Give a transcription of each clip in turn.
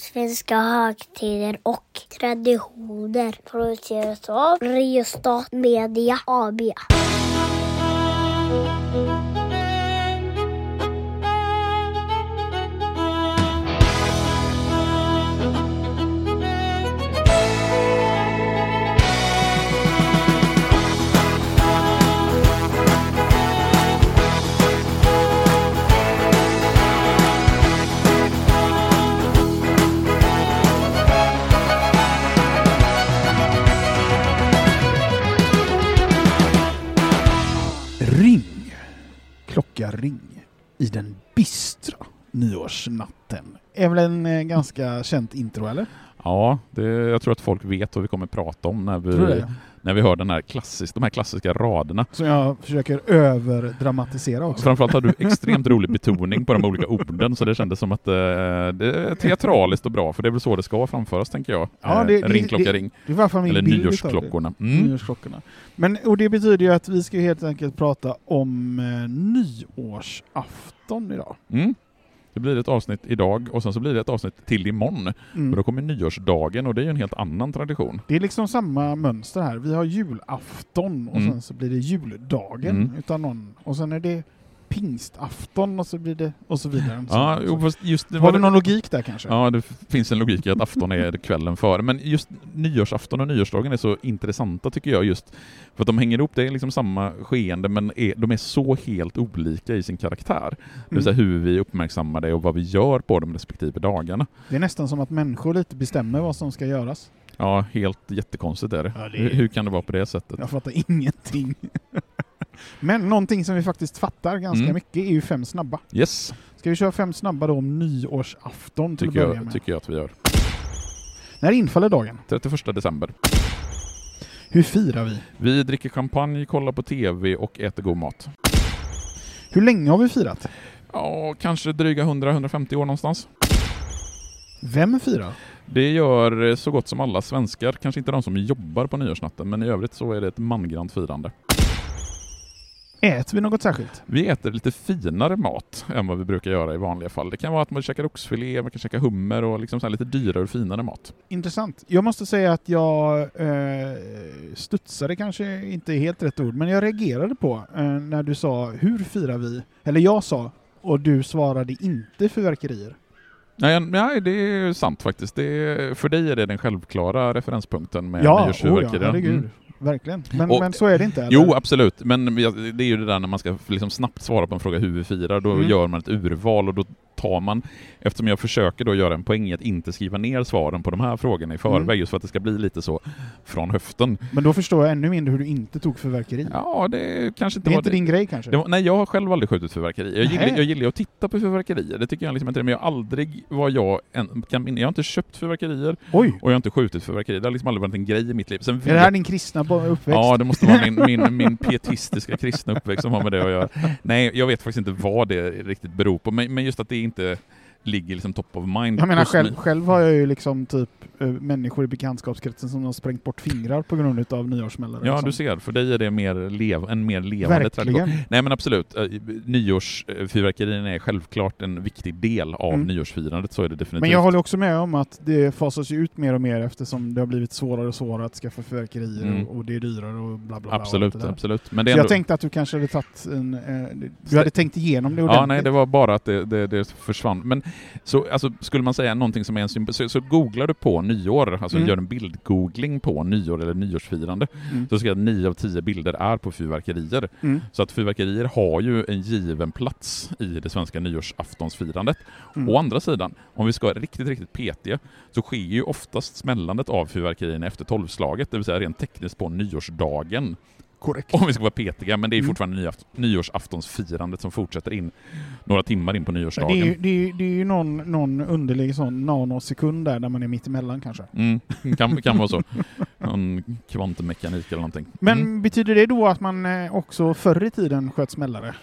Svenska högtider och traditioner produceras av Riostat Media AB. Klocka ring i den bistra nyårsnatten. Är väl en eh, ganska känt intro eller? Ja, det, jag tror att folk vet vad vi kommer prata om när vi? När vi hör den här klassis, de här klassiska raderna. Som jag försöker överdramatisera också. Framförallt hade du extremt rolig betoning på de olika orden, så det kändes som att eh, det är teatraliskt och bra, för det är väl så det ska framföras, tänker jag. Ja, Eh, det- det- ring, klocka, det- ring. Det min Eller nyårsklockorna. Det. Mm. Nyårsklockorna. Men, och det betyder ju att vi ska helt enkelt prata om eh, nyårsafton idag. Mm. Det blir ett avsnitt idag och sen så blir det ett avsnitt till imorgon. Mm. Och då kommer nyårsdagen och det är ju en helt annan tradition. Det är liksom samma mönster här. Vi har julafton och Mm. sen så blir det juldagen Mm. utan någon. Och sen är det pingstafton och så blir det och så vidare. Ja, så, just det Har du någon logik där kanske? Ja, det finns en logik i att afton är kvällen före. Men just nyårsafton och nyårsdagen är så intressanta tycker jag just för att de hänger ihop, det är liksom samma skeende men är, de är så helt olika i sin karaktär. Det vill säga Mm. hur vi uppmärksammar det och vad vi gör på de respektive dagarna. Det är nästan som att människor lite bestämmer vad som ska göras. Ja, helt jättekonstigt är det. Ja, det är- Hur, hur kan det vara på det sättet? Jag fattar ingenting. Men någonting som vi faktiskt fattar ganska Mm. mycket är ju fem snabba. Yes, Ska vi köra fem snabba då om nyårsafton till tycker att börja jag, med? tycker jag att vi gör. När infaller dagen? 31 december. Hur firar vi? Vi dricker champagne, kollar på TV och äter god mat. Hur länge har vi firat? Ja, kanske dryga 100-150 år någonstans. Vem firar? Det gör så gott som alla svenskar, kanske inte de som jobbar på nyårsnatten, men i övrigt så är det ett mangrant firande. Äter vi något särskilt? Vi äter lite finare mat än vad vi brukar göra i vanliga fall. Det kan vara att man käkar oxfilé, man kan käka hummer och liksom så lite dyrare och finare mat. Intressant. Jag måste säga att jag eh, studsade kanske inte är helt rätt ord, men jag reagerade på eh, när du sa hur firar vi? Eller jag sa och du svarade inte fyrverkerier. Nej, nej det är sant faktiskt. Det är, för dig är det den självklara referenspunkten med Ja, oh ja, nyårsfyrverkerierna. herregud. Mm. Verkligen. Men, Och- men så är det inte? eller? Jo, absolut. Men det är ju det där när man ska liksom snabbt svara på en fråga hur vi firar, då Mm. gör man ett urval och då tar man, eftersom jag försöker då göra en poäng i att inte skriva ner svaren på de här frågorna i förväg, Mm. just för att det ska bli lite så från höften. Men då förstår jag ännu mindre hur du inte tog fyrverkeri. Ja, det kanske inte det är var inte din grej kanske? Det var, nej, jag har själv aldrig skjutit fyrverkeri. Jag gillar, jag gillar att titta på fyrverkerier, det tycker jag liksom inte, men jag har aldrig var jag en, kan, jag har inte köpt fyrverkerier Oj! och jag har inte skjutit fyrverkerier. Det har liksom aldrig varit en grej i mitt liv. Sen Är det här din kristna uppväxt? Ja, det måste vara min, min, min pietistiska kristna uppväxt som har med det att göra. Nej, jag vet faktiskt inte vad det riktigt beror på, men, men just att det inte ligger liksom top of mind. Jag menar själv, själv har jag ju liksom typ eh, människor i bekantskapskretsen som har sprängt bort fingrar på grund av nyårssmällare. Ja, liksom. du ser. För dig är det mer lev, en mer levande tradition. Verkligen. Nej men absolut, Eh, nyårsfyrverkerierna är självklart en viktig del av Mm. nyårsfirandet, så är det definitivt. Men jag håller också med om att det fasas ut mer och mer eftersom det har blivit svårare och svårare att skaffa fyrverkerier Mm. och, det är dyrare och bla bla Absolut, absolut. Men det Så jag ändå... tänkte att du kanske hade tagit en... Eh, du hade tänkt igenom det ordentligt. Ja, nej, det var bara att det, det, det försvann. Men så, alltså, skulle man säga någonting som är en symbol, så, så googlar du på nyår, alltså Mm. gör en bildgoogling på nyår eller nyårsfirande, Mm. så ska jag att nio av tio bilder är på fyrverkerier. Mm. Så att fyrverkerier har ju en given plats i det svenska nyårsaftonsfirandet. Mm. Å andra sidan, om vi ska vara riktigt, riktigt petiga, så sker ju oftast smällandet av fyrverkerierna efter tolvslaget, det vill säga rent tekniskt på nyårsdagen. Korrekt. Om vi ska vara petiga, men det är Mm. fortfarande nyaft- nyårsaftonsfirandet som fortsätter in några timmar in på Ja, nyårsdagen. Det är, ju- det, är, det är ju någon, någon underlig sån nanosekund där, där man är mitt emellan kanske. Mm, kan, kan vara så. Någon kvantummekanik eller någonting. Men Mm. betyder det då att man eh, också förr i tiden sköt smällare?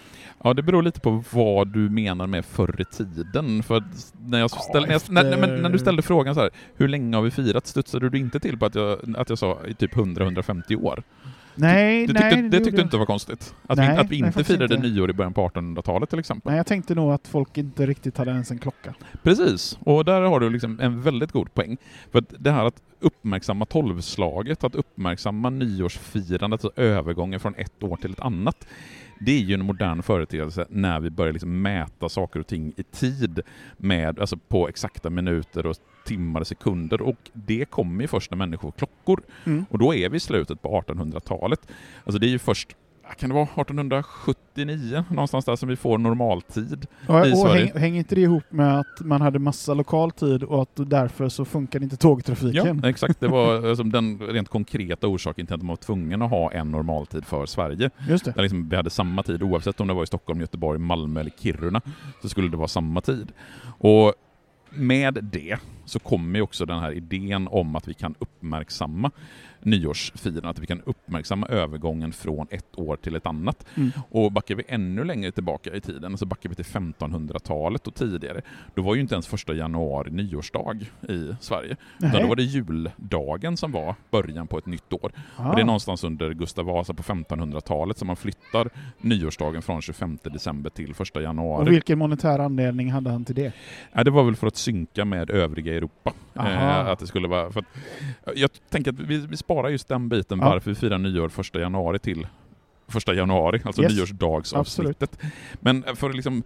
Ja, det beror lite på vad du menar med förr i tiden. För när, jag ställ, jag, efter- när, när du ställde frågan så här, hur länge har vi firat, studsade du inte till på att jag, att jag sa i typ 100-150 år? Nej, det nej, tyckte, det tyckte gjorde du inte var konstigt? Att Nej, vi, att vi inte firade inte. nyår i början på 1800-talet till exempel? Nej, jag tänkte nog att folk inte riktigt hade ens en klocka. Precis, och där har du liksom en väldigt god poäng. För det här att uppmärksamma tolvslaget, att uppmärksamma nyårsfirandet och övergången från ett år till ett annat, det är ju en modern företeelse när vi börjar liksom mäta saker och ting i tid med, alltså på exakta minuter och timmar och sekunder och det kommer ju först när människor får klockor. Mm. Och då är vi i slutet på 1800-talet. Alltså det är ju först, kan det vara 1879 någonstans där som vi får normaltid? Och, I och Sverige. häng, hänger inte det ihop med att man hade massa lokal tid och att därför så funkar inte tågtrafiken? Ja, exakt. Det var alltså, den rent konkreta orsaken till att de var tvungna att ha en normaltid för Sverige. Just det. Där liksom vi hade samma tid oavsett om det var i Stockholm, Göteborg, Malmö eller Kiruna. Så skulle det vara samma tid. Och med det så kommer ju också den här idén om att vi kan uppmärksamma nyårsfirandet, att vi kan uppmärksamma övergången från ett år till ett annat. Mm. Och backar vi ännu längre tillbaka i tiden, så backar vi till 1500-talet och tidigare, då var ju inte ens första januari nyårsdag i Sverige. Utan då var det juldagen som var början på ett nytt år. Ah. Och det är någonstans under Gustav Vasa på 1500-talet som man flyttar nyårsdagen från 25 december till första januari. Och vilken monetär anledning hade han till det? Ja, det var väl för att synka med övriga Europa. Eh, att det skulle vara, för att, jag tänker att vi, vi sparar just den biten Ja. varför vi firar nyår första januari till första januari, alltså Yes. nyårsdagsavsnittet. Men för att liksom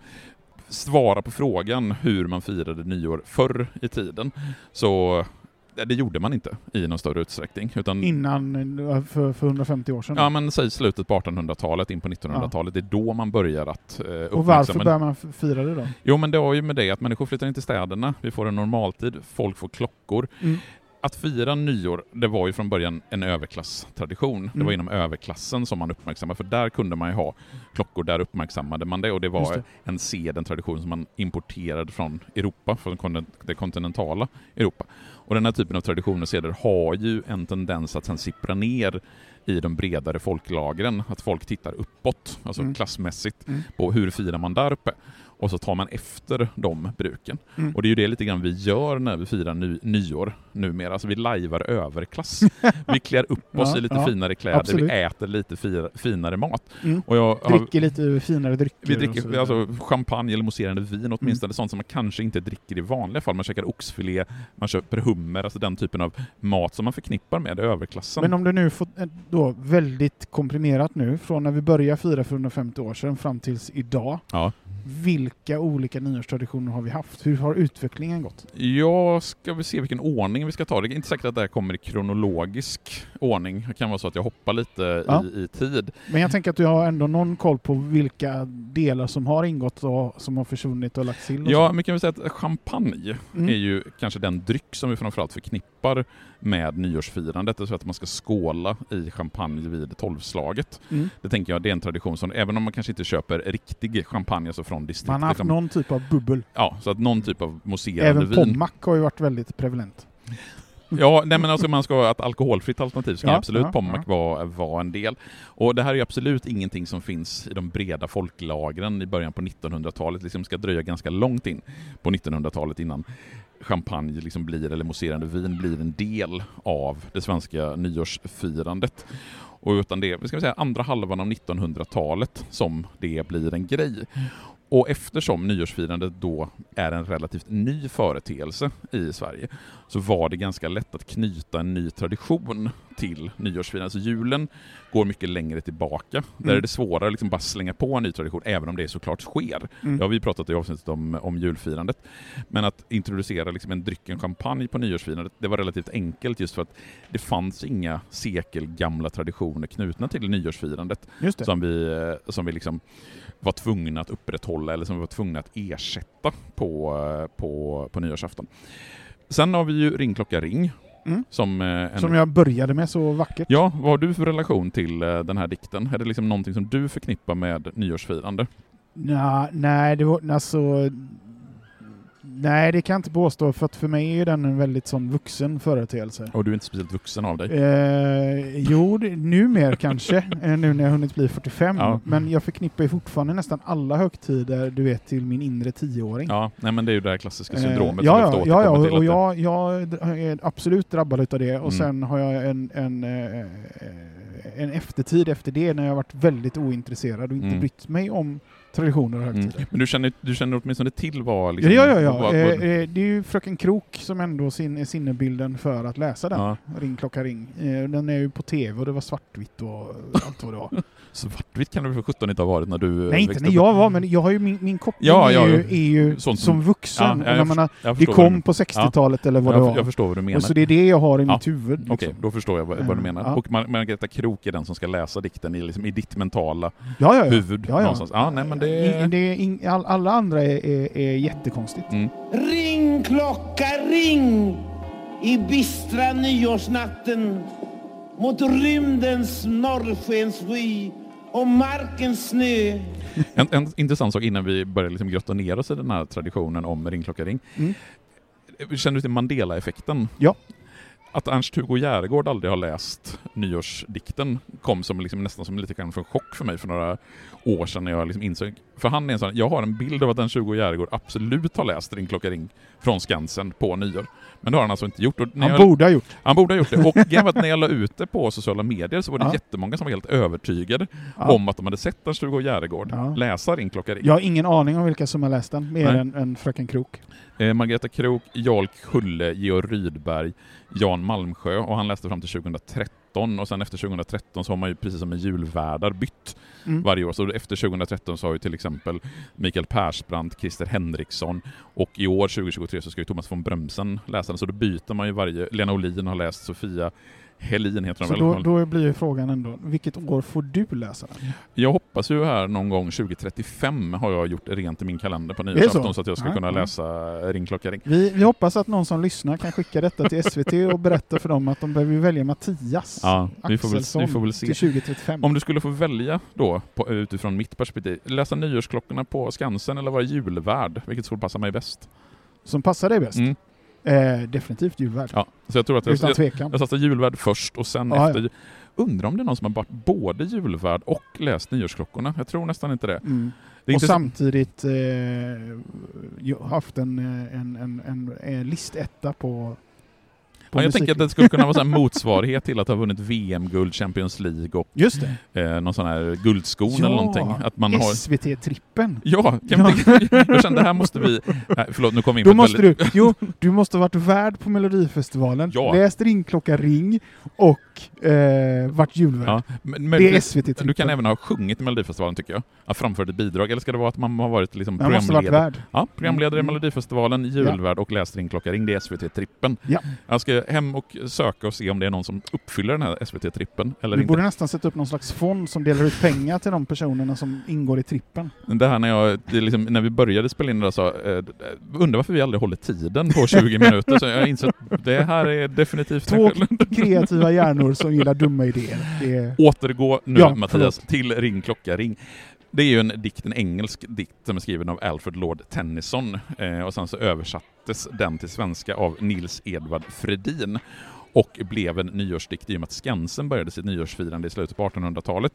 svara på frågan hur man firade nyår förr i tiden, så eh, det gjorde man inte i någon större utsträckning. Utan Innan, eh, för, för 150 år sedan? Ja men säg slutet på 1800-talet in på 1900-talet, det är då man börjar att eh, och varför börjar man fira det då? Jo men det har ju med det att människor flyttar in till städerna, vi får en normaltid, folk får klockor. Mm. Att fira nyår, det var ju från början en överklasstradition. Det Mm. var inom överklassen som man uppmärksammade, för där kunde man ju ha klockor, där uppmärksammade man det och det var det. en sed, en tradition som man importerade från Europa, från det kontinentala Europa. Och den här typen av traditioner och seder har ju en tendens att sen sippra ner i de bredare folklagren, att folk tittar uppåt, alltså Mm. klassmässigt, Mm. på hur firar man där uppe. Och så tar man efter de bruken. Mm. Och det är ju det lite grann vi gör när vi firar ny, nyår numera. Alltså vi lajvar överklass. vi klär upp oss Ja, i lite ja, finare kläder, absolut. vi äter lite fira, finare mat. Mm. Och jag Dricker lite finare drycker? vi dricker alltså, champagne eller mousserande vin, Mm. åtminstone sånt som man kanske inte dricker i vanliga fall. Man käkar oxfilé, man köper hummer, alltså den typen av mat som man förknippar med överklassen. Men om du nu får eh, då väldigt komprimerat nu, från när vi började fira för 150 år sedan fram tills idag. Ja. Vilka olika nyårstraditioner har vi haft? Hur har utvecklingen gått? Ja, ska vi se vilken ordning vi ska ta. Det är inte säkert att det här kommer i kronologisk ordning. Det kan vara så att jag hoppar lite Ja. i, i tid. Men jag tänker att du har ändå någon koll på vilka delar som har ingått och som har försvunnit och lagts till. och Ja, så. men kan vi säga att champagne Mm. är ju kanske den dryck som vi framförallt förknippar med nyårsfirandet. Alltså att man ska skåla i champagne vid tolvslaget. Mm. Det tänker jag, det är en tradition som, även om man kanske inte köper riktig champagne, alltså från distrikt, Man har haft liksom, någon typ av bubbel. ja, så att någon typ av mousserande Även vin. Pommac har ju varit väldigt prevalent. Ja, nej men alltså man ska ett alkoholfritt alternativ ska Ja, absolut ja, Pommac ja. vara, vara en del. Och det här är absolut ingenting som finns i de breda folklagren i början på 1900-talet. liksom ska dröja ganska långt in på 1900-talet innan champagne liksom blir, eller mousserande vin blir en del av det svenska nyårsfirandet. Och utan det, vi ska säga andra halvan av 1900-talet som det blir en grej. Och eftersom nyårsfirandet då är en relativt ny företeelse i Sverige så var det ganska lätt att knyta en ny tradition till nyårsfirandet. Så julen går mycket längre tillbaka. Där Mm. är det svårare att liksom bara slänga på en ny tradition, även om det såklart sker. Mm. Det har vi pratat i avsnittet om, om julfirandet. Men att introducera liksom en dryck, en champagne på nyårsfirandet, det var relativt enkelt just för att det fanns inga sekelgamla traditioner knutna till nyårsfirandet som vi, eh, som vi liksom var tvungna att upprätthålla eller som vi var tvungna att ersätta på, eh, på, på nyårsafton. Sen har vi ju Ring klocka ring. Mm. Som, eh, en, Som jag började med så vackert. Ja, vad har du för relation till eh, den här dikten? Är det liksom någonting som du förknippar med nyårsfirande? Nja, nej, det var alltså... Nej, det kan jag inte påstå, för att för mig är den en väldigt sån vuxen företeelse. Och du är inte speciellt vuxen av dig? Eh, jo, numer kanske, eh, nu när jag hunnit bli 45. Ja. Men jag förknippar ju fortfarande nästan alla högtider, du vet, till min inre tioåring. Ja, nej men det är ju det här klassiska Eh, syndromet som ja, ja, ja, och det- jag, jag är absolut drabbad utav det. Och Mm. sen har jag en, en eh, eh, en eftertid efter det när jag varit väldigt ointresserad och inte Mm. brytt mig om traditioner och Mm. högtider. Men du känner, du känner åtminstone till vad... Liksom, ja, ja. ja. vad- vad- Eh, eh, det är ju Fröken Krok som ändå sin, är sinnebilden för att läsa den. ja. Ring klocka ring. Eh, den är ju på tv och det var svartvitt och allt vad det var. Svartvitt kan det för sjutton inte ha varit när du eh, Nej, inte när upp? jag var, men jag har ju min, min koppling Ja, ja, är, ju, är ju Sånt som vuxen. Ja, jag man har, Jag det kom på 60-talet eller vad det jag, var. jag förstår vad du menar. Och så det är det jag har i Ja. mitt huvud. Liksom. Okej, då förstår jag vad, vad du menar. Ja. Och Mar- Margareta Krok är den som ska läsa dikten i, liksom, i ditt mentala Ja, ja, ja. huvud Ja, ja. någonstans. Ja, nej men det... I- det är ing, all, alla andra är, är, är jättekonstigt. Mm. Ring klocka ring i bistra nyårsnatten mot rymdens norrskenssky och markens snö. En, en intressant sak innan vi börjar liksom grotta ner oss i den här traditionen om ringklocka ring. Mm. Känner du till Mandela-effekten? Ja. Att Ernst-Hugo Järegård aldrig har läst nyårsdikten kom som liksom nästan som lite grann för en chock för mig för några år sedan när jag liksom insåg, för han är en sån, jag har en bild av att Ernst-Hugo Järegård absolut har läst Ring klocka ring från Skansen på nyår. Men det har han alltså inte gjort. Han jag, borde ha gjort. han borde ha gjort det. Och när jag la ut det på sociala medier så var det Ja. jättemånga som var helt övertygade Ja. om att de hade sett Ernst-Hugo Järegård Ja. läsa Ring. Jag har ingen aning om vilka som har läst den, mer Nej. än, än Fröken Krok. Eh, Margareta Krok, Jarl Kulle, Georg Rydberg, Jan Malmsjö och han läste fram till 2013 och sen efter 2013 så har man ju precis som med julvärdar bytt Mm. varje år. Så efter 2013 så har ju till exempel Mikael Persbrandt, Christer Henriksson och i år 2023 så ska ju Thomas von Brömsen läsa den. Så då byter man ju varje... Lena Olin har läst Sofia Helin heter Så de väl? då, då blir ju frågan ändå, vilket år får du läsa den? Jag hoppas ju här någon gång 2035 har jag gjort rent i min kalender på nyårsafton så? så? att jag ska Ja, kunna ja. läsa Ring klocka ring. Vi, vi hoppas att någon som lyssnar kan skicka detta till SVT och berätta för dem att de behöver välja Mattias Ja, vi får, väl, vi får väl se. till 2035. Om du skulle få välja då, på, utifrån mitt perspektiv, läsa nyårsklockorna på Skansen eller vara julvärd, vilket skulle passa mig bäst? Som passar dig bäst? Mm. Eh, definitivt julvärd. Ja, så jag tror att jag, Utan jag, tvekan. jag satsar julvärd först och sen Ja, efter... Undrar om det är någon som har varit både julvärd och läst nyårsklockorna? Jag tror nästan inte det. Mm. det och samtidigt eh, haft en, eh, en, en, en, en listetta på, på ja, jag tänker att det skulle kunna vara en motsvarighet till att ha vunnit VM-guld, Champions League och Just det. eh, någon sån här guldskon eller någonting. Att man har... SVT-trippen. Ja, kan Ja. tänka, jag kände det här måste vi... Nej, förlåt, nu kom vi in på Då måste väldigt- du, jo, du måste ha varit värd på Melodifestivalen, Ja. läst Ringklocka ring och eh, varit julvärd. Ja, men, men, Det är SVT-trippen. Du kan även ha sjungit i Melodifestivalen tycker jag. Att framfört ett bidrag. Eller ska det vara att man har varit liksom ha varit programledare? värd. Ja, programledare Mm. i Melodifestivalen, julvärd och läst Ring klocka ring. Det är SVT-trippen. Ja. Jag ska hem och söka och se om det är någon som uppfyller den här SVT-trippen Vi inte. borde nästan sätta upp någon slags fond som delar ut pengar till de personerna som ingår i trippen. Det här när, jag, liksom, när vi började spela in det så eh, undrar varför vi aldrig håller tiden på 20 minuter. Så jag inser att det här är definitivt... Två kreativa hjärnor som gillar dumma idéer. Är... Återgå nu Ja, Mattias till Ring klocka ring. Det är ju en dikt, en engelsk dikt som är skriven av Alfred Lord Tennyson eh, och sen så översattes den till svenska av Nils Edvard Fredin och blev en nyårsdikt i och med att Skansen började sitt nyårsfirande i slutet på 1800-talet.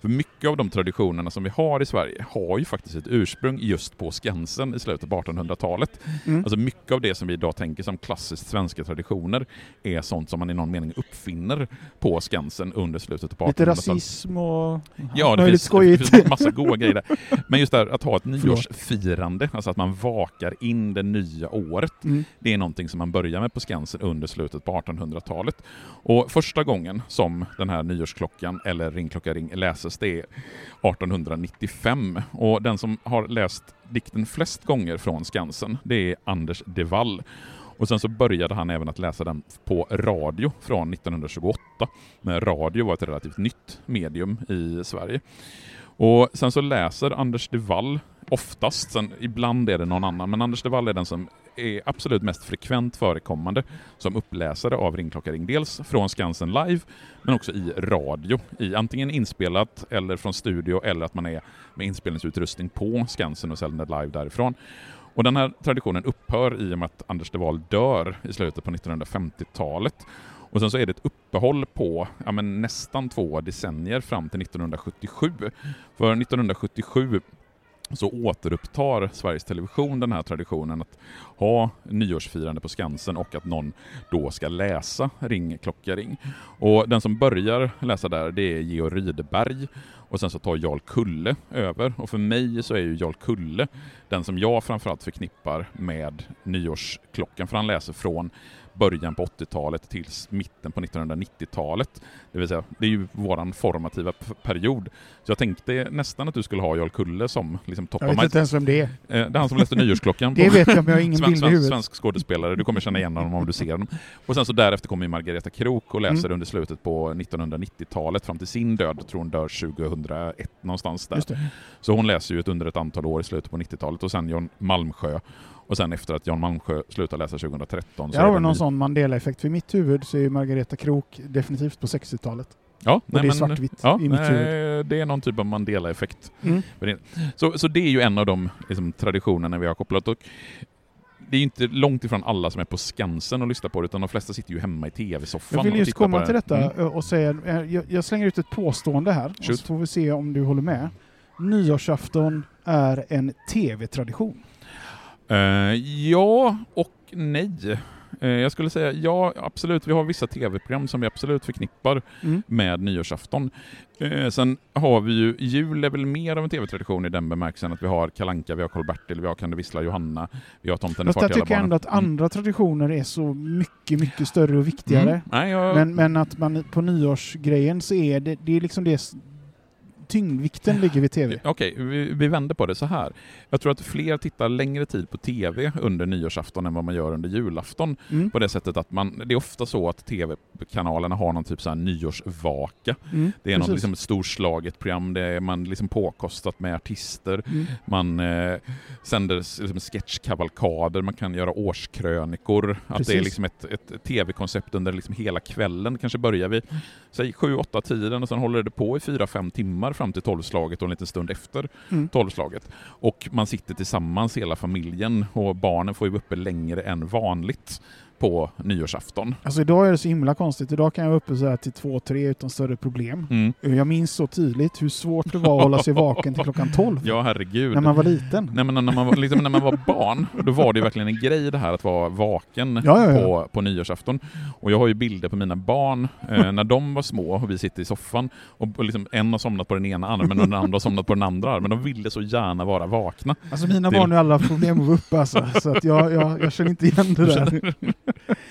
För mycket av de traditionerna som vi har i Sverige har ju faktiskt ett ursprung just på Skansen i slutet på 1800-talet. Mm. Alltså mycket av det som vi idag tänker som klassiskt svenska traditioner är sånt som man i någon mening uppfinner på Skansen under slutet på 1800-talet. Lite rasism och Ja, det finns, skojigt. det finns massa goda grejer där. Men just det här att ha ett nyårsfirande, alltså att man vakar in det nya året, Mm. det är någonting som man börjar med på Skansen under slutet på 1800-talet. Och första gången som den här nyårsklockan, eller ringklocka ring, läses det är 1895. Och den som har läst dikten flest gånger från Skansen, det är Anders de Wall. Och sen så började han även att läsa den på radio från 1928. Men radio var ett relativt nytt medium i Sverige. Och sen så läser Anders de Wall oftast, sen, ibland är det någon annan, men Anders de Wall är den som är absolut mest frekvent förekommande som uppläsare av Ringklocka ring. Dels från Skansen live, men också i radio. I antingen inspelat eller från studio, eller att man är med inspelningsutrustning på Skansen och sänder live därifrån. Och den här traditionen upphör i och med att Anders de Wall dör i slutet på 1950-talet. Och sen så är det ett uppehåll på ja, men nästan två decennier fram till 1977. För 1977 så återupptar Sveriges Television den här traditionen att ha nyårsfirande på Skansen och att någon då ska läsa Ring klocka ring. Och den som börjar läsa där det är Georg Rydberg och sen så tar Jarl Kulle över och för mig så är ju Jarl Kulle den som jag framförallt förknippar med nyårsklockan för han läser från början på 80-talet till mitten på 1990-talet. Det vill säga, det är ju våran formativa period. Så jag tänkte nästan att du skulle ha Jarl Kulle som liksom top Jag vet inte ens vem det är. Eh, Det är han som läste Nyårsklockan. Det vet jag, men jag har ingen svensk, bild i huvudet. svensk skådespelare, du kommer känna igen honom om du ser honom. Och sen så därefter kommer Margareta Krook och läser Mm. under slutet på 1990-talet fram till sin död, jag tror hon dör 2001 någonstans där. Så hon läser ju ett under ett antal år i slutet på 90-talet och sen Jan Malmsjö. Och sen efter att Jan Malmsjö slutar läsa 2013 så Jag har någon ny- sån Mandela-effekt. För i mitt huvud så är Margareta Krok definitivt på 60-talet. Ja, det är svartvitt ja, i mitt nej, huvud. Det är någon typ av Mandela-effekt. Mm. Så, så det är ju en av de liksom, traditionerna vi har kopplat. Och det är ju inte långt ifrån alla som är på Skansen och lyssnar på det, utan de flesta sitter ju hemma i tv-soffan Jag vill och just tittar på komma det. till detta Mm. och säga, jag, jag slänger ut ett påstående här, och Shoot. så får vi se om du håller med. Nyårsafton är en tv-tradition. Eh, ja och nej. Eh, jag skulle säga ja, absolut. Vi har vissa tv-program som vi absolut förknippar Mm. med nyårsafton. Eh, sen har vi ju, jul är väl mer av en tv-tradition i den bemärkelsen att vi har Kalanka, vi har Karl-Bertil, vi har Kan du vissla Johanna, vi har Tomten är Fast far jag till alla tycker barnen. ändå att andra traditioner är så mycket, mycket större och viktigare. Mm. Nej, jag, Men, men att man på nyårsgrejen så är det, det är liksom det tyngdvikten ligger vid tv. Okej, vi, vi vänder på det så här. Jag tror att fler tittar längre tid på TV under nyårsafton än vad man gör under julafton. Mm. På det sättet att man, det är ofta så att TV-kanalerna har någon typ så här nyårsvaka. Mm. Det är något Precis. liksom ett storslaget program, det är man liksom påkostat med artister, Mm. man eh, sänder liksom sketchkavalkader, man kan göra årskrönikor. Att det är Precis. liksom ett, ett tv-koncept under liksom hela kvällen. Kanske börjar vi säg 7-8 tiden och sen håller det på i 4-5 timmar fram till tolvslaget och en liten stund efter Mm. tolvslaget. Och man sitter tillsammans hela familjen och barnen får ju uppe längre än vanligt på nyårsafton. Alltså idag är det så himla konstigt. Idag kan jag vara uppe så här till två, tre utan större problem. Mm. Jag minns så tydligt hur svårt det var att hålla sig vaken till klockan 12 Ja, herregud. när man var liten. Nej, men när, man var, liksom, när man var barn, då var det ju verkligen en grej det här att vara vaken Ja, ja, ja. På, på nyårsafton. Och jag har ju bilder på mina barn eh, när de var små och vi sitter i soffan och, och liksom, en har somnat på den ena armen och den andra har somnat på den andra armen. De ville så gärna vara vakna. Alltså mina Till- barn har alla problem att vara uppe alltså, så att jag, jag, jag känner inte igen det där.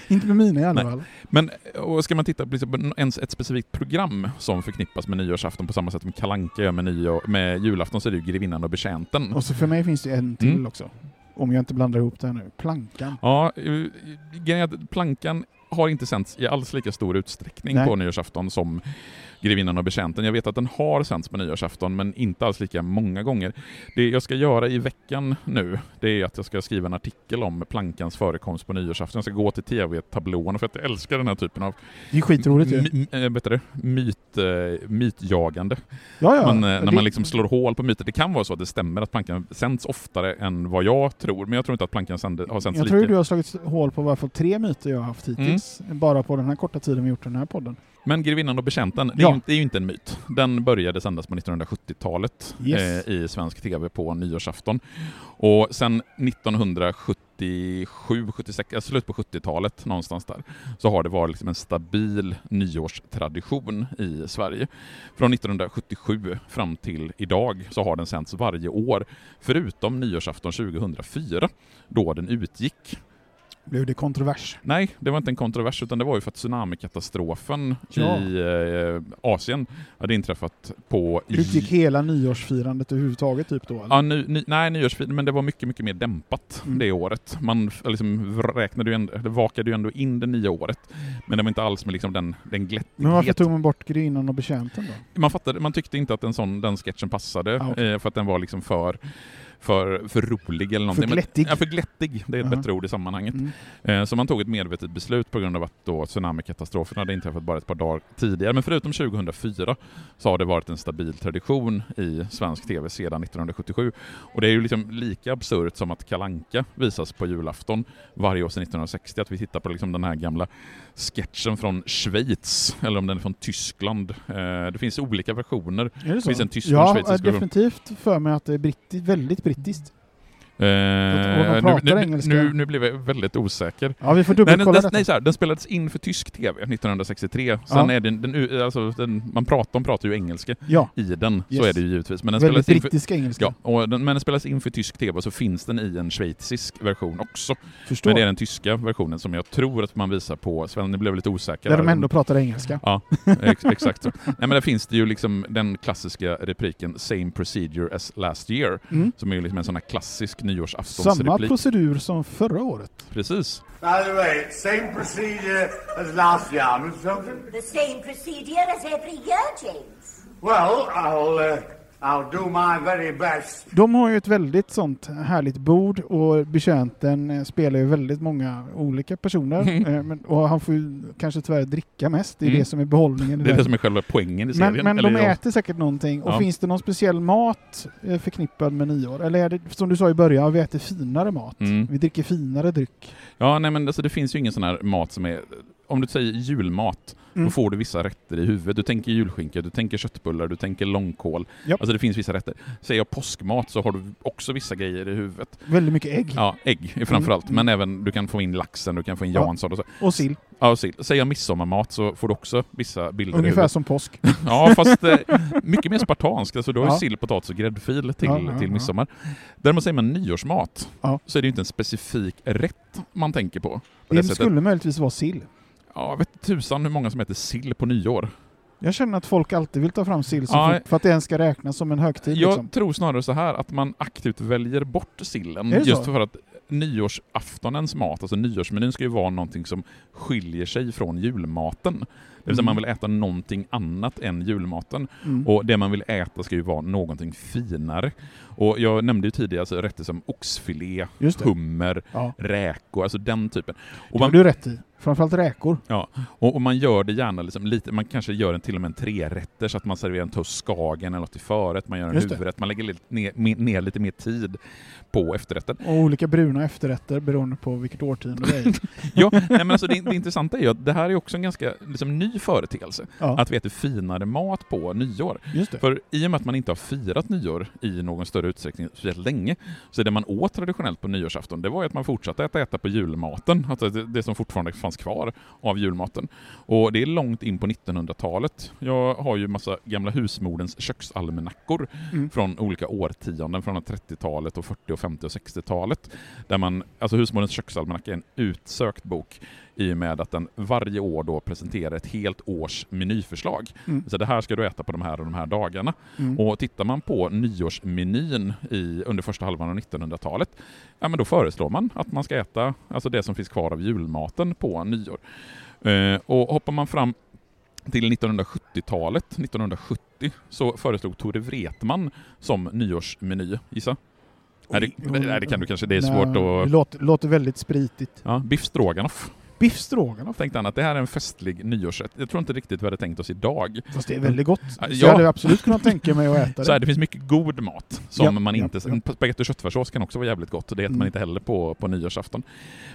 Inte med mina i alla fall. Men och ska man titta på liksom, ens ett specifikt program som förknippas med nyårsafton på samma sätt som Kalanka gör med, nyår, med julafton så är det ju Grevinnan och betjänten. Och så för mig finns det en till Mm. också. Om jag inte blandar ihop det här nu. Plankan. Ja, eh, Plankan har inte sänts i alls lika stor utsträckning Nej. på nyårsafton som Grevinnan och betjänten. Jag vet att den har sänts på nyårsafton, men inte alls lika många gånger. Det jag ska göra i veckan nu, det är att jag ska skriva en artikel om plankans förekomst på nyårsafton. Jag ska gå till tv-tablån för att jag älskar den här typen av Det är skitroligt ju. äh, vet du, det? myt, äh, mytjagande. Ja, ja. man, eh, Det- när man liksom slår hål på myter. Det kan vara så att det stämmer att plankan sänds oftare än vad jag tror, men jag tror inte att plankan sände, har sänts Jag lika. tror du har slagit hål på i alla fall tre myter jag har haft hittills. Bara på den här korta tiden vi gjort den här podden. Men Grevinnan och betjänten, det, är Ja. är ju inte en myt. Den började sändas på 1970-talet Yes. eh, i svensk TV på nyårsafton. Och sen 1977, 76, alltså slut på 70-talet någonstans där, så har det varit liksom en stabil nyårstradition i Sverige. Från 1977 fram till idag så har den sänds varje år, förutom nyårsafton 2004, då den utgick. Blev det kontrovers? Nej, det var inte en kontrovers utan det var ju för att tsunamikatastrofen Ja. i eh, Asien hade inträffat på... Utgick hela nyårsfirandet överhuvudtaget typ då? eller? Ja, ny, ny, nej, nyårsfiden, men det var mycket, mycket mer dämpat Mm. det året. Man liksom räknade ju ändå, vakade ju ändå in det nya året, men det var inte alls med liksom den, den glättighet. Men varför tog man bort Grevinnan och betjänten då? man, fattade, man tyckte inte att en sån, den sketchen passade, Ah, okej. eh, för att den var liksom för, för, för rolig eller någonting. För glättig. Men, ja, för glättig, det är ett Aha. bättre ord i sammanhanget. Mm. Eh, så man tog ett medvetet beslut på grund av att då tsunamikatastrofen hade inträffat bara ett par dagar tidigare. Men förutom 2004 så har det varit en stabil tradition i svensk TV sedan 1977. Och det är ju liksom lika absurt som att Kalanka visas på julafton varje år sedan 1960. Att vi tittar på liksom den här gamla sketchen från Schweiz, eller om den är från Tyskland. Eh, det finns olika versioner. Är det Det så? finns en tysk och ja, en schweizisk version. definitivt för mig att det är britti väldigt brittiskt. Eh, nu, nu, nu, blev jag väldigt osäker. Ja, vi får Nej, den, dubbelkolla den, detta. nej, så här, den spelades in för tysk TV 1963. Sen Ja. är den, den, alltså, den, man pratar, de pratar ju engelska Ja, i den, så Yes. är det ju givetvis. Men den väldigt spelades in för, brittiska engelska. ja, och den, men den spelas in för tysk TV och så finns den i en schweizisk version också. Förstår. Men det är den tyska versionen som jag tror att man visar på, Sven, nu blev jag lite osäker. Där de ändå pratar engelska. Ja, ex exakt så. Nej men där finns det ju liksom den klassiska repliken “Same procedure as last year” Mm. som är ju liksom en sån här klassisk Samma nyårsaftonsreplik. procedur som förra året. Precis. By the way, same procedure as last year, Miss Thompson? The same procedure as every year, James. Well, I'll, uh, I'll do my very best. De har ju ett väldigt sånt härligt bord och betjänten eh, spelar ju väldigt många olika personer. eh, men, och han får ju kanske tyvärr dricka mest, det är Mm. det som är behållningen. Det är det. det som är själva poängen i serien. men men eller de jag- äter säkert någonting. Och Ja. finns det någon speciell mat eh, förknippad med nyår? Eller är det, som du sa i början, vi äter finare mat. Mm. Vi dricker finare dryck. Ja, nej men alltså, det finns ju ingen sån här mat som är... Om du säger julmat, Mm. då får du vissa rätter i huvudet. Du tänker julskinka, du tänker köttbullar, du tänker långkål. Japp. Alltså det finns vissa rätter. Säger jag påskmat så har du också vissa grejer i huvudet. Väldigt mycket ägg. Ja, ägg är framförallt, Mm. men även du kan få in laxen, du kan få in Ja. Jansson och så. Och sill. Ja, och sill. Säger jag midsommarmat så får du också vissa bilder i Ungefär huvudet. som påsk. Ja, fast eh, mycket mer spartanskt. Alltså, du har ju Ja. sill, potatis och gräddfil till, Ja, ja, till ja. midsommar. Däremot säger man nyårsmat, Ja. så är det ju inte en specifik rätt man tänker på. på Det, det skulle möjligtvis vara sill. Ja, jag vet tusan hur många som äter sill på nyår. Jag känner att folk alltid vill ta fram sill Ja, för att det ens ska räknas som en högtid. Jag liksom. tror snarare så här att man aktivt väljer bort sillen just så? för att nyårsaftonens mat, alltså nyårsmenyn ska ju vara någonting som skiljer sig från julmaten. Det vill säga man vill äta någonting annat än julmaten. Mm. Och det man vill äta ska ju vara någonting finare. Och jag nämnde ju tidigare alltså rätter som oxfilé, hummer, Ja. räkor, alltså den typen. Och Det har man, du rätt i. Framförallt räkor. ja, och, och man gör det gärna liksom lite, man kanske gör en till och med en trerätter så att man serverar en toast skagen eller något till förrätt, man gör en huvudrätt, man lägger lite, ner, ner lite mer tid på efterrätten. Och olika bruna efterrätter beroende på vilket årtionde det är. Ja, nej, men alltså det, det intressanta är ju att det här är också en ganska liksom, ny företeelse. Ja, Att vi äter finare mat på nyår. För i och med att man inte har firat nyår i någon större utsträckning speciellt länge, så det man åt traditionellt på nyårsafton, det var ju att man fortsatte äta, äta på julmaten, alltså det, det som fortfarande fanns kvar av julmaten. Och det är långt in på 1900-talet. Jag har ju massa gamla husmodens köksalmanackor Mm. från olika årtionden, från 30-talet och 40 och 50 och 60-talet. Där man, alltså husmodens köksalmanacka är en utsökt bok i och med att den varje år då presenterar ett helt års menyförslag. Mm. Så det här ska du äta på de här och de här dagarna. Mm. Och tittar man på nyårsmenyn i, under första halvan av 1900-talet, ja men då föreslår man att man ska äta alltså det som finns kvar av julmaten på nyår. Eh, och hoppar man fram till 1970-talet, 1970, så föreslog Tore Wretman som nyårsmeny. Gissa? Nej, det, det kan du kanske, det är Nej, svårt Det att... låter, låter väldigt spritigt. Ja, biff stroganoff. Biff stroganoff. Tänkte han att det här är en festlig nyårsrätt. Jag tror inte riktigt vi hade tänkt oss idag. Fast det är väldigt gott. Ja, Så ja. jag hade absolut kunnat tänka mig att äta det. Så här, det finns mycket god mat som Ja, man ja, inte... ja. Spagetti och köttfärssås kan också vara jävligt gott och det äter Mm. man inte heller på, på nyårsafton.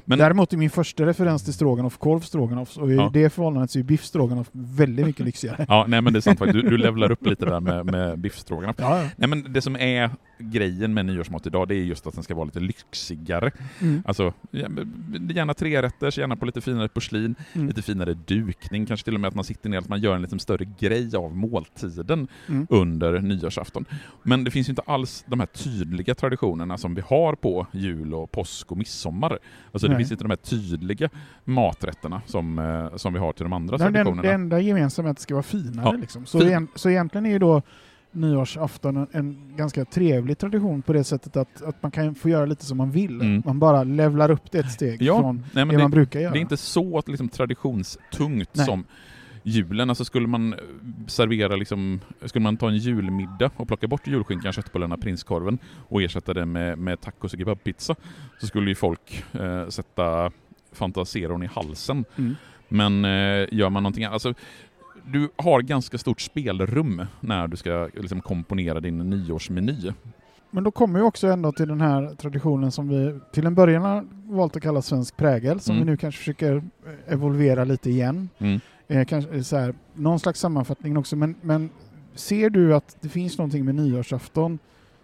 Men Däremot är min första referens till stroganoff korv stroganoff och i Ja. det förhållandet så är biff stroganoff väldigt mycket lyxigare. Ja, nej men det är sant faktiskt. Du, du levlar upp lite där med, med biffstroganoff. Ja, ja. Nej men det som är grejen med nyårsmat idag, det är just att den ska vara lite lyxigare. Mm. Alltså, gärna trerätters, gärna på lite finare porslin, Mm. lite finare dukning, kanske till och med att man sitter ner, att man gör en lite större grej av måltiden Mm. under nyårsafton. Men det finns ju inte alls de här tydliga traditionerna som vi har på jul och påsk och midsommar. Alltså det Nej. finns inte de här tydliga maträtterna som, eh, som vi har till de andra det, traditionerna. det enda gemensamma är att det ska vara finare. Ja. Liksom. Så, Fin- igen, så egentligen är ju då nyårsafton en, en ganska trevlig tradition på det sättet att, att man kan få göra lite som man vill. Mm. Man bara levlar upp det ett steg Ja, från nej, det, det, man brukar göra. det är inte så att liksom, traditionstungt Nej. som julen. Alltså skulle man eh, servera liksom, skulle man ta en julmiddag och plocka bort julskinkan, köttbullarna, prinskorven och ersätta det med, med tacos och kebabpizza så skulle ju folk eh, sätta fantaserar i halsen. Mm. Men eh, gör man någonting annat, alltså, du har ganska stort spelrum när du ska liksom, komponera din nyårsmeny. Men då kommer vi också ändå till den här traditionen som vi till en början har valt att kalla svensk prägel, som Mm. vi nu kanske försöker eh, evolvera lite igen. Mm. Eh, kanske eh, så här, någon slags sammanfattning också, men, men ser du att det finns någonting med nyårsafton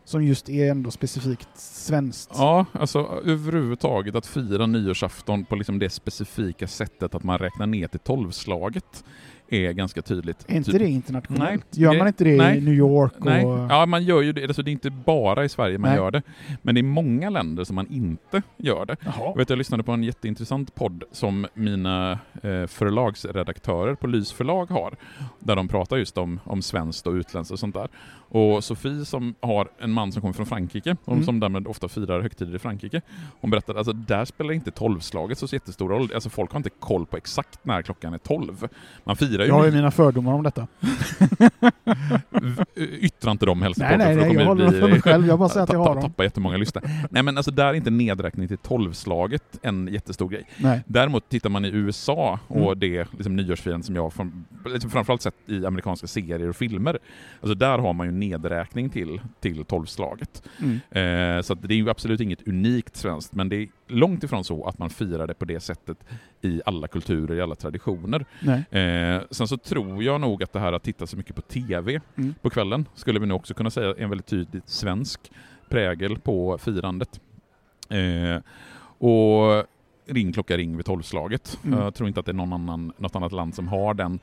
som just är ändå specifikt svenskt? Ja, alltså överhuvudtaget att fira nyårsafton på liksom det specifika sättet att man räknar ner till tolvslaget är ganska tydligt. Är inte Typ- det internationellt? Nej. Gör man inte det nej. i New York? Och... Nej, ja man gör ju det. Alltså, det är inte bara i Sverige man Nej. gör det. Men det är många länder som man inte gör det. Jaha. Jag, vet, jag lyssnade på en jätteintressant podd som mina eh, förlagsredaktörer på Lys förlag har. Där de pratar just om, om svenskt och utländskt och sånt där. Och Sofie som har en man som kommer från Frankrike, och Mm. som därmed ofta firar högtider i Frankrike. Hon berättade att alltså, där spelar inte tolvslaget så jättestor roll. Alltså folk har inte koll på exakt när klockan är tolv. Man firar ju Jag har ju mina fördomar om detta. Yttra inte dem helst Nej, nej, nej, jag håller dem för mig själv. Jag bara säger att jag har dem. tappa jättemånga lyssnare. Nej men alltså där är inte nedräkning till tolvslaget en jättestor grej. Nej. Däremot tittar man i USA och Mm. det liksom, nyårsfirandet som jag från, liksom framförallt sett i amerikanska serier och filmer. Alltså där har man ju nedräkning till, till tolvslaget. Mm. Eh, så det är ju absolut inget unikt svenskt, men det långt ifrån så att man firar det på det sättet i alla kulturer, i alla traditioner. Eh, sen så tror jag nog att det här att titta så mycket på TV Mm. på kvällen skulle vi nog också kunna säga är en väldigt tydligt svensk prägel på firandet. Eh, och ring klocka ring vid tolvslaget. Mm. Jag tror inte att det är någon annan, något annat land som har den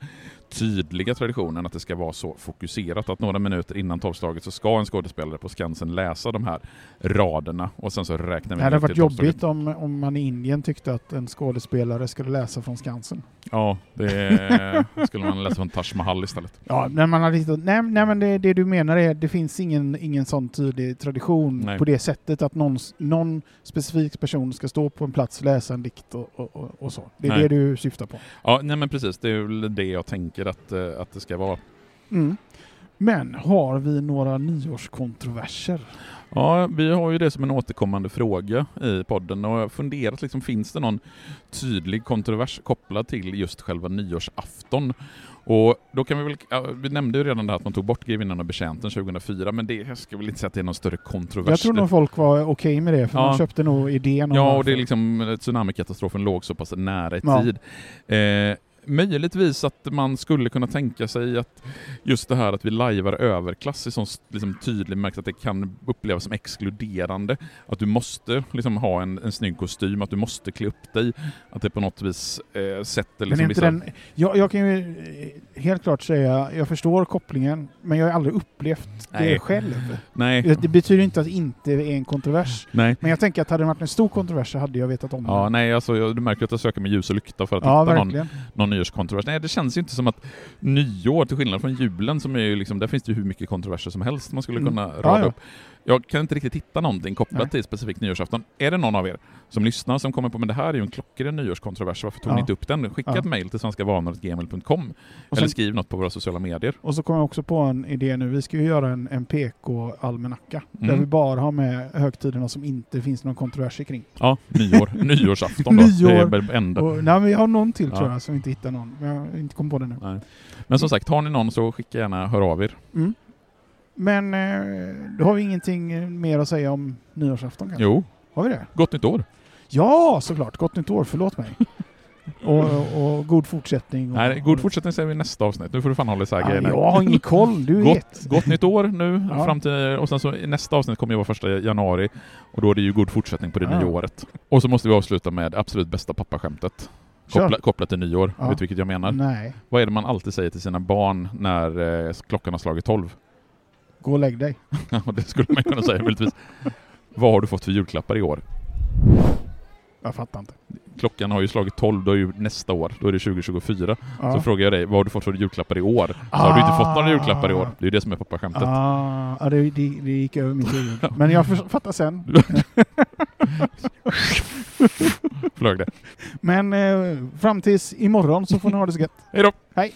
tydliga traditionen att det ska vara så fokuserat att några minuter innan tolvslaget så ska en skådespelare på Skansen läsa de här raderna och sen så räknar vi Det hade varit jobbigt om, om man i Indien tyckte att en skådespelare skulle läsa från Skansen. Ja, det skulle man läsa från Taj Mahal istället. Ja, när man hade hittat, nej, nej men det, det du menar är det finns ingen, ingen sån tydlig tradition Nej. på det sättet att någon, någon specifik person ska stå på en plats, läsa en dikt och, och, och, och så. Det är Nej. det du syftar på. Ja, nej men precis. Det är väl det jag tänker att, eh, att det ska vara. Mm. Men har vi några nyårskontroverser? Ja, vi har ju det som en återkommande fråga i podden och jag har funderat, liksom, finns det någon tydlig kontrovers kopplad till just själva nyårsafton? Och då kan vi väl, ja, vi nämnde ju redan det här att man tog bort Grevinnan och betjänten 2004, men det, jag ska väl inte säga att det är någon större kontrovers. Jag tror nog folk var okej med det, för Ja. man köpte nog idén Ja, och det är liksom, tsunamikatastrofen låg så pass nära i Ja. tid. Eh, möjligtvis att man skulle kunna tänka sig att just det här att vi lajvar överklass i sån liksom, tydlig märks att det kan upplevas som exkluderande. Att du måste liksom, ha en, en snygg kostym, att du måste klä upp dig. Att det på något vis eh, sätter liksom, vissa... den, jag, jag kan ju eh, helt klart säga, jag förstår kopplingen, men jag har aldrig upplevt Nej. det själv. Nej, Det betyder inte att det inte är en kontrovers. nej. Men jag tänker att hade det varit en stor kontrovers så hade jag vetat om Ja, det. nej, alltså, jag, du märker att jag söker med ljus och lykta för att Ja, hitta någon, verkligen. någon nyårskontrovers. Nej, det känns ju inte som att nyår, till skillnad från julen, som är ju liksom, där finns det ju hur mycket kontroverser som helst man skulle Mm. kunna Ja, rada ja. upp. Jag kan inte riktigt hitta någonting kopplat Nej. till specifikt nyårsafton. Är det någon av er som lyssnar som kommer på men det här är ju en klockren nyårskontrovers, varför tog Ja. ni inte upp den? Skicka Ja. ett mejl till svenskavanor.gmail.com eller skriv något på våra sociala medier. och så kommer jag också på en idé nu. Vi ska ju göra en, en PK-almanacka. Där Mm. vi bara har med högtiderna som inte finns någon kontroverser kring. Ja, nyår. Nyårsafton då. Nyår. Det är enda. Och, nej, men jag har någon till Ja. tror jag som inte hittar någon. Men jag har inte kommit på det nu. Nej. Men som sagt, har ni någon så skicka gärna, hör av er. Mm. Men eh, då har vi ingenting eh, mer att säga om nyårsafton kanske? Jo, Har vi det? gott nytt år. Ja, såklart. Gott nytt år. Förlåt mig. och, och, och god fortsättning. Och, Nej, god fortsättning säger vi i nästa avsnitt. Nu får du fan hålla isär Ja, grejerna. jag har ingen koll, du Gott, vet. gott nytt år nu, Ja. fram till, och sen så i nästa avsnitt kommer ju vara första januari, och då är det ju god fortsättning på det Ja. nya året. Och så måste vi avsluta med absolut bästa pappaskämtet. Koppla, kopplat till nyår, Ja. vet du vilket jag menar? Nej, Vad är det man alltid säger till sina barn när eh, klockan har slagit 12? Gå och lägg dig. Ja, det skulle man kunna säga möjligtvis. Vad har du fått för julklappar i år? Jag fattar inte. Klockan har ju slagit 12, då är ju nästa år, då är det 2024. Ja. Så frågar jag dig, vad har du fått för julklappar i år? Så har du inte fått några julklappar i år. Det är ju det som är pappaskämtet. Ah, ja, det, det, det gick över mitt huvud. Men jag fattar sen. Flög det. Men eh, fram tills imorgon så får ni ha det så gött. Hej då! Hej!